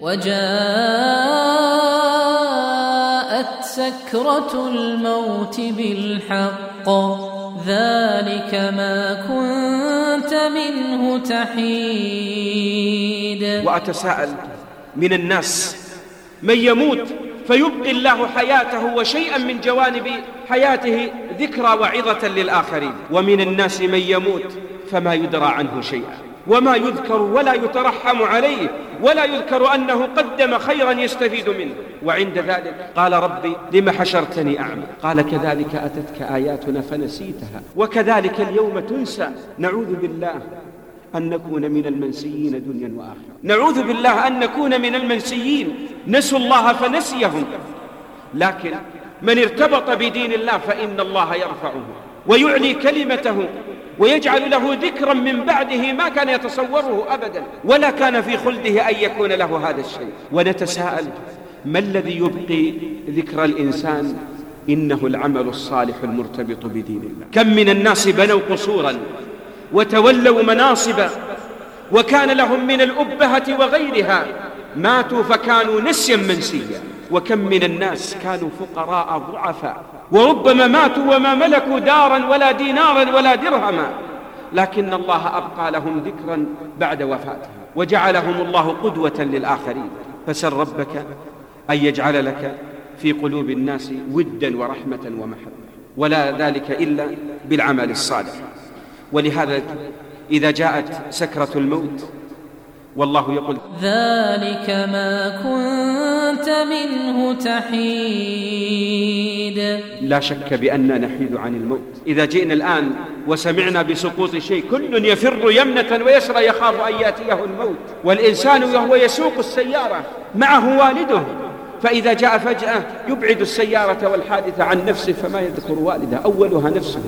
وجاءت سكرة الموت بالحق. ذلك ما كنت منه تحيد. وأتساءل من الناس من يموت فيبقي الله حياته وشيئا من جوانب حياته ذكرى وعظة للآخرين. ومن الناس من يموت فما يدرى عنه شيئا. وما يذكر ولا يترحم عليه ولا يذكر أنه قدم خيرا يستفيد منه. وعند ذلك قال ربي لم حشرتني أعمى؟ قال كذلك أتتك آياتنا فنسيتها. وكذلك اليوم تنسى. نعوذ بالله أن نكون من المنسيين دنيا وآخرة. نعوذ بالله أن نكون من المنسيين. نسوا الله فنسيهم. لكن من ارتبط بدين الله فإن الله يرفعه. ويعلي كلمته ويجعل له ذكرا من بعده ما كان يتصوره أبدا ولا كان في خلده أن يكون له هذا الشيء. ونتساءل ما الذي يبقي ذكر الإنسان إنه العمل الصالح المرتبط بدين الله؟ كم من الناس بنوا قصورا وتولوا مناصبا وكان لهم من الأبهة وغيرها ماتوا فكانوا نسيا منسيا. وكم من الناس كانوا فقراء ضعفاء. وربما ماتوا وما ملكوا دارا ولا دينارا ولا درهما. لكن الله أبقى لهم ذكرا بعد وفاتهم. وجعلهم الله قدوة للآخرين. فسل ربك أن يجعل لك في قلوب الناس ودا ورحمة ومحبة. ولا ذلك إلا بالعمل الصالح. ولهذا إذا جاءت سكرة الموت والله يقول ذلك ما كنت منه تحيد. لا شك بأننا نحيد عن الموت. إذا جئنا الآن وسمعنا بسقوط شيء كل يفر يمنة ويسرى يخاف أن يأتيه الموت. والإنسان وهو يسوق السيارة معه والده. فإذا جاء فجأة يبعد السيارة والحادثة عن نفسه فما يذكر والده أولها نفسه.